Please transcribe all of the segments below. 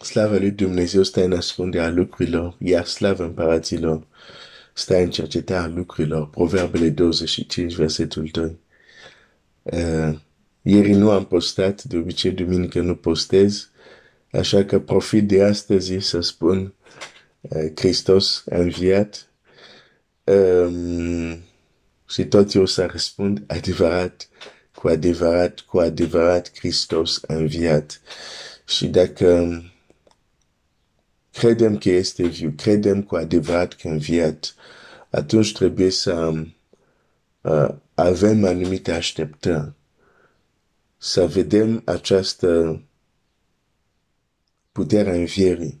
Slava lui Dumnezeu stă în ascunderea lucrurilor, iar slavă împăraților stă în cercetarea lucrurilor. Proverbele 25, versetul 2. Uh, ieri nu am postat, de obicei duminică nu postez, așa că profit de astăzi să spun uh, Hristos a înviat um, și tot eu să răspund adevărat, cu adevărat, cu adevărat Hristos a înviat. Și dacă credem că este viu, credem cu adevărat că a înviat, atunci trebuie să uh, avem anumite așteptări, să vedem această putere a învierii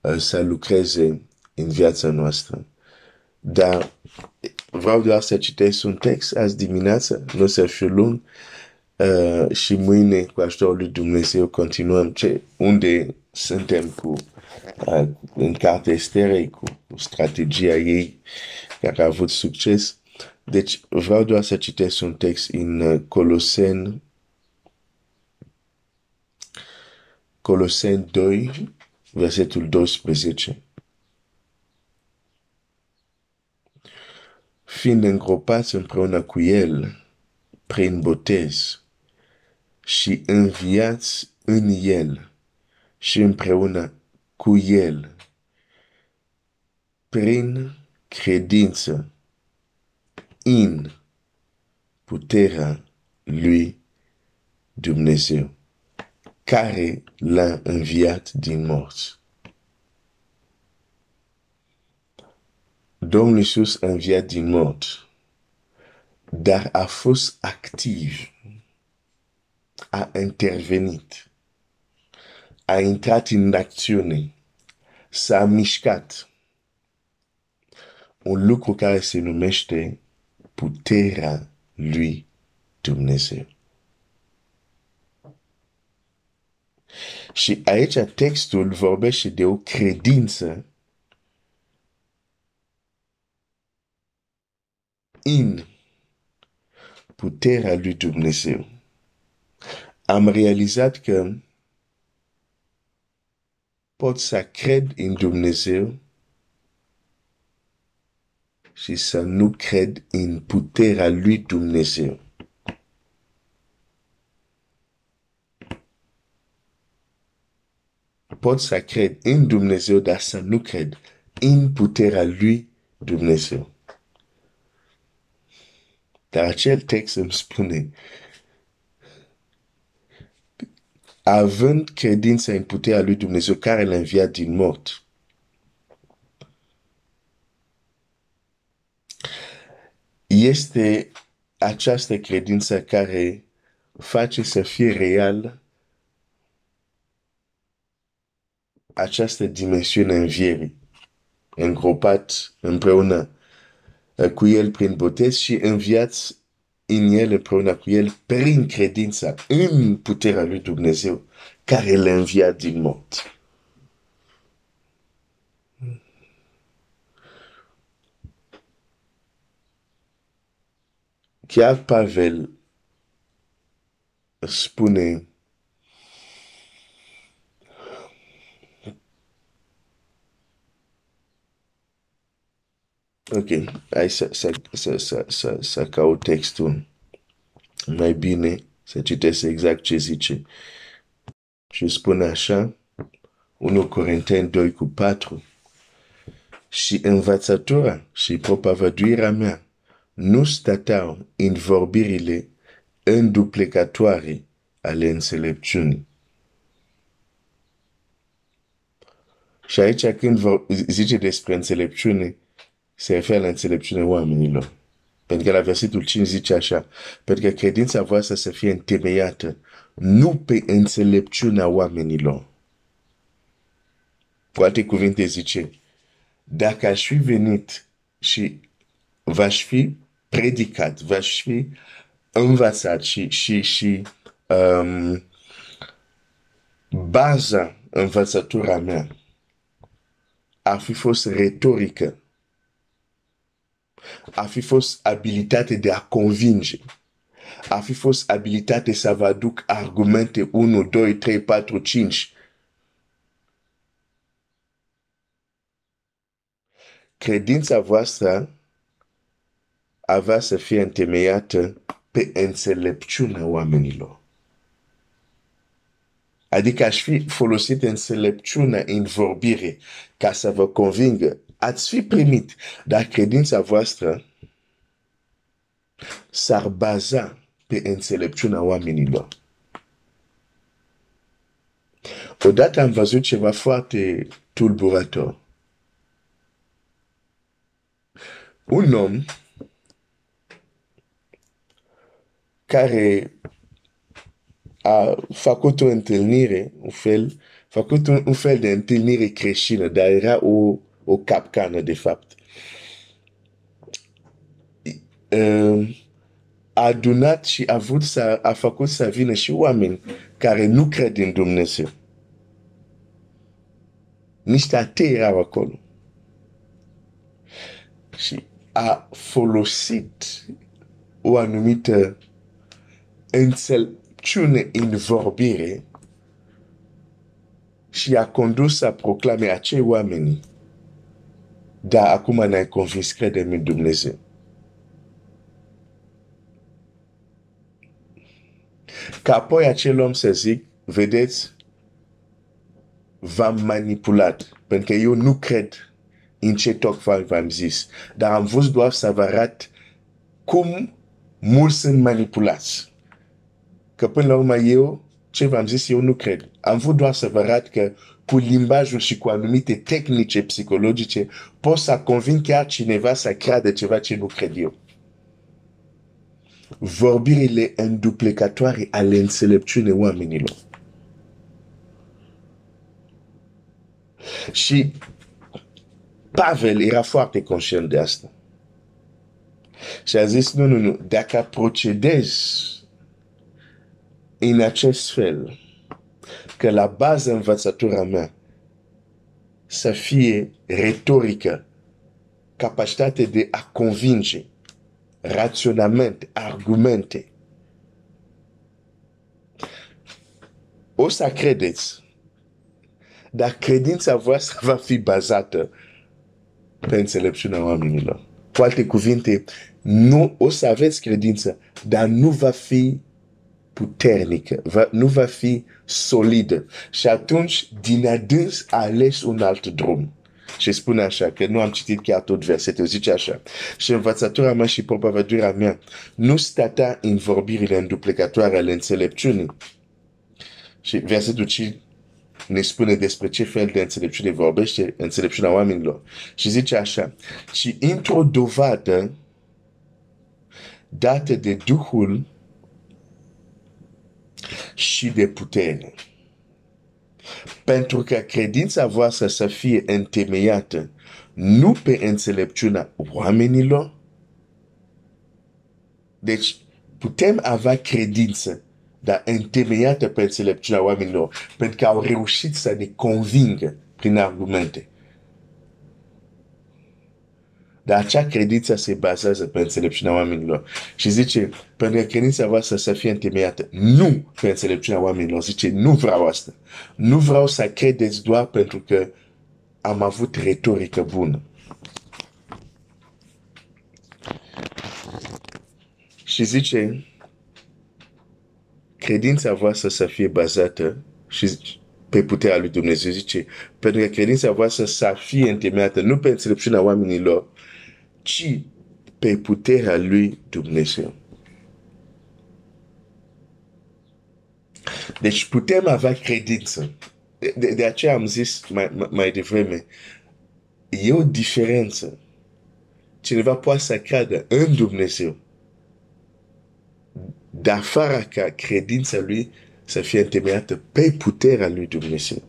uh, să lucreze în viața noastră. Dar vreau doar să citesc un text azi dimineață, nu să fiu lung, uh, și mâine, cu ajutorul lui Dumnezeu, continuăm ce, unde suntem cu uh, în cartea Esterei, cu, cu strategia ei care a avut succes. Deci vreau doar să citesc un text în uh, Colosen, Colosen 2, versetul 12. Fiind îngropați împreună cu El prin botez și înviați în El și împreună cu El prin credință în puterea lui Dumnezeu, care l-a înviat din morți. Domnul Iisus a înviat din mort, dar a fost activ, a intervenit, a intrat în acțiune, s-a mișcat. Un lucru care se numește puterea lui Dumnezeu. Și aici textul vorbește de o credință în puterea lui Dumnezeu. Am realizat că pot să cred în Dumnezeu și să nu cred în puterea lui Dumnezeu. Pot să cred în Dumnezeu, dar să nu cred în puterea lui Dumnezeu. Dar acel text îmi spune, având credința în puterea lui Dumnezeu care l-a înviat din mort, este această credință care face să fie real această dimensiune învierii, îngropat împreună cu el prin botez și înviați în el împreună cu el prin credința în puterea lui Dumnezeu care l-a înviat din mort. Chiar Pavel spune Ok, hai să, să, să, să, să, să caut textul mai bine, să citesc exact ce zice. Și spune așa, 1 Corinteni 2 cu 4, și învățătura și propovăduirea mea nu stăteau în vorbirile înduplecatoare ale înțelepciunii. Și aici când zice despre înțelepciune, se referă la înțelepciunea oamenilor. Pentru că la versetul 5 zice așa, pentru că credința voastră să fie întemeiată nu pe înțelepciunea oamenilor. Cu alte cuvinte zice, dacă aș fi venit și v-aș fi predicat, v-aș fi învățat și, și, și um, baza învățătura mea ar fi fost retorică a fi fost abilitate de a convinge, a fi fost abilitate să vă aduc argumente 1, 2, 3, 4, 5. Credința voastră avea să fie întemeiată pe înțelepciunea oamenilor. Adică aș fi folosit înțelepciunea în vorbire ca să vă convingă Ați fi primit, dar credința voastră s-ar baza pe înțelepciunea oamenilor. Odată am văzut ceva foarte tulburător. Un om care a făcut o întâlnire, un fel, făcut un, un fel de întâlnire creștină, dar era o, o capcană, de fapt. Uh, a adunat și a vrut să, a făcut să vină și oameni care nu cred în Dumnezeu. Niște atei erau acolo. Și a folosit o anumită înțelepciune în vorbire și a condus să proclame acei oameni. Dar acum ne-ai convins, credem în Dumnezeu. Ca apoi acel om să zic, vedeți, v-am manipulat, pentru că eu nu cred în ce tocmai v-am zis, dar am vrut doar să vă arăt cum mulți sunt manipulați. Că până la urmă eu, ce v-am zis, eu nu cred. Am vrut doar să vă arăt că cu limbajul și cu anumite tehnice psihologice pot să convin chiar cineva să creadă ceva ce nu cred eu vorbirile înduplecatoare ale înțelepciunii oamenilor. Și Pavel era foarte conștient de asta. Și a zis, nu, nu, nu, dacă procedezi în acest fel, că la bază învățătura mea să fie retorică, capacitate de a convinge, raționament, argumente. O să credeți, dar credința voastră va fi bazată pe înțelepciunea oamenilor. Cu alte cuvinte, nu o să aveți credință, dar nu va fi puternică, va, nu va fi solidă. Și atunci, din adâns, a ales un alt drum. Și spune așa, că nu am citit chiar tot versetul, zice așa. Și învățătura mea și propovăduirea mea nu stata în vorbirile înduplecatoare ale înțelepciunii. Și versetul 5 ne spune despre ce fel de înțelepciune vorbește înțelepciunea oamenilor. Și zice așa, și într-o dovadă dată de Duhul și de putere pentru că credința voastră să fie întemeiată nu pe înțelepciunea oamenilor. Deci putem avea credință, dar întemeiată pe înțelepciunea oamenilor, pentru că au reușit să ne convingă prin argumente. Dar acea credință se bazează pe înțelepciunea oamenilor. Și zice, pentru că credința voastră să fie întemeiată, nu pe înțelepciunea oamenilor. Zice, nu vreau asta. Nu vreau să credeți doar pentru că am avut retorică bună. Și zice, credința voastră să fie bazată și pe puterea lui Dumnezeu. Zice, pentru că credința voastră să fie întemeiată nu pe înțelepciunea oamenilor, ci pe puterea lui Dumnezeu. Deci putem avea credință. De, de aceea am zis mai, mai devreme, e o diferență. Cineva poate să creadă în Dumnezeu, dar fără ca credința lui să fie întemeiată pe puterea lui Dumnezeu.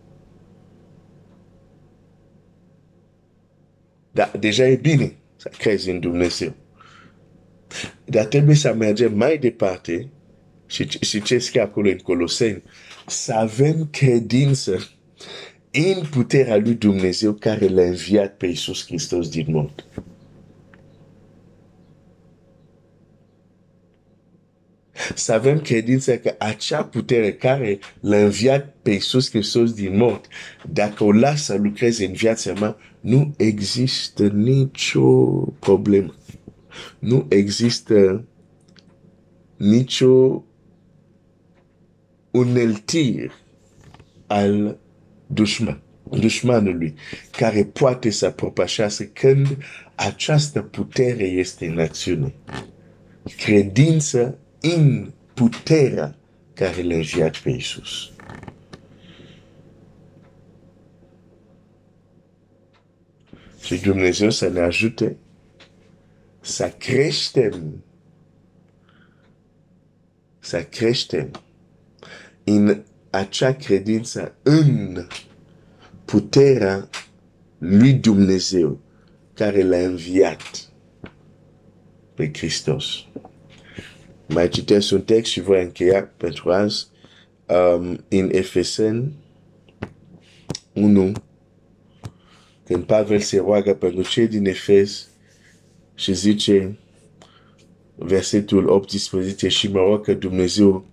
Dar deja e bine să crezi în Dumnezeu. Dar trebuie să mergem mai departe și, și ce scrie acolo în Coloseni, să avem credință în puterea lui Dumnezeu care l-a înviat pe Iisus Hristos din mort. Să avem credință că acea putere care l-a înviat pe Iisus Hristos din mort, dacă o lasă să lucreze în viața mea, nu există nicio problemă. Nu există nicio uneltir al dușman, dușmanului care poate să propășească când această putere este în acțiune. Credință în puterea care l-a înviat pe Iisus. Și Dumnezeu să ne ajute să creștem să creștem în acea credință în puterea lui Dumnezeu care l-a înviat pe Hristos. Mai citesc un text și voi încheia pentru azi um, în Efesen 1 când Pavel se roagă pentru cei din Efes și zice versetul 18 și mă rog că Dumnezeu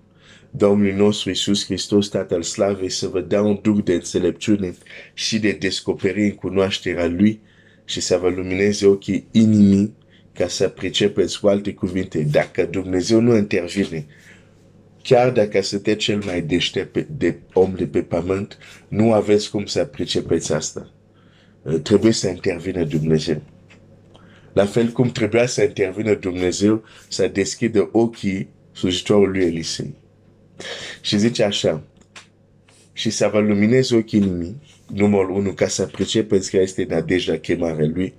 Domnul nostru Iisus Hristos, Tatăl Slavei, să vă dea un duc de înțelepciune și de descoperire în cunoașterea Lui și să vă lumineze ochii inimii ca să pricepeți cu alte cuvinte. Dacă Dumnezeu nu intervine, chiar dacă sunteți cel mai deștept de om de pe pământ, nu aveți cum să pricepeți asta. Trebuie să intervină Dumnezeu. La fel cum trebuia să intervină Dumnezeu să deschidă ochii slujitorului Elisei. Și zice așa, și să vă lumineze ochii inimii, numărul 1, ca să pricepeți care este nădejdea chemarea lui,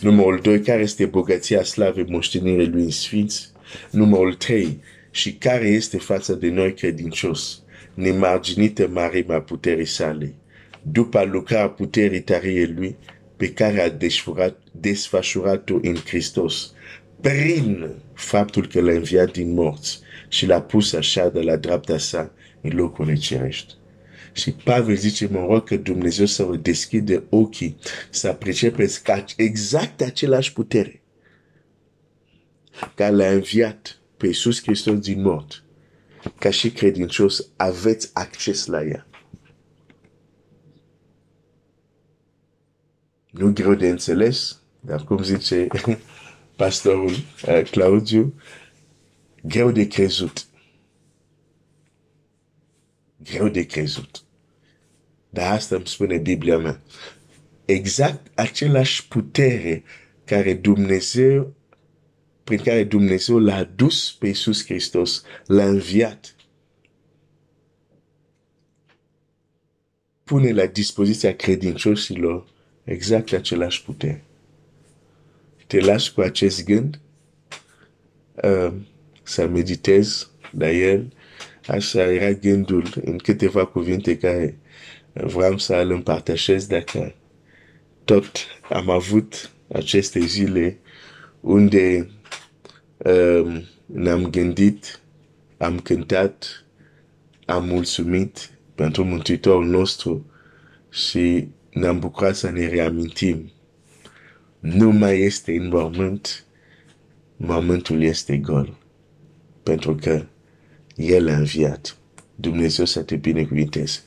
numărul 2, care este bogăția slavei moștenirii lui în sfinți, numărul 3, și care este față de noi credincios, nemarginită marima puterii sale, după lucrarea puterii tăriei lui, pe care a desfășurat-o în Hristos, prin faptul că l-a înviat din morți și l-a pus așa de la dreapta sa în locurile cerești. Și Pavel zice, mă rog că Dumnezeu să vă deschide ochii, să apreciați că exact același putere care l-a înviat pe Iisus Hristos din mort, ca și credincios, aveți acces la ea. Nu greu de înțeles, dar cum zice pastorul Claudiu, greu de crezut. Greu de crezut. Dar asta îmi spune Biblia mea. Exact același putere care Dumnezeu, prin care Dumnezeu l-a dus pe Iisus Hristos, l-a înviat. Pune la dispoziția credincioșilor exact același putere. Te lași cu acest gând uh, să meditezi la el. Așa era gândul în câteva cuvinte care vreau să îl împărtășesc dacă tot am avut aceste zile unde um, ne-am gândit, am cântat, am mulțumit pentru Mântuitorul nostru și ne-am bucurat să ne reamintim. Nu mai este în mormânt, mormântul este gol. Pentru că El a înviat. Dumnezeu să te binecuvinteze.